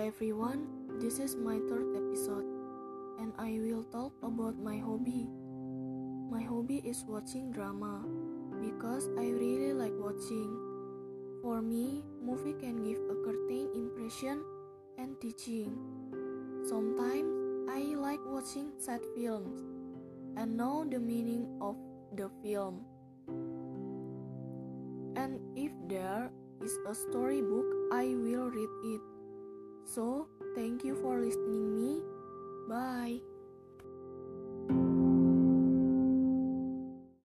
everyone, this is my third episode, and I will talk about my hobby. My hobby is watching drama because I really like watching. For me, movie can give a certain impression and teaching. Sometimes I like watching sad films and know the meaning of the film. And if there is a storybook, I will read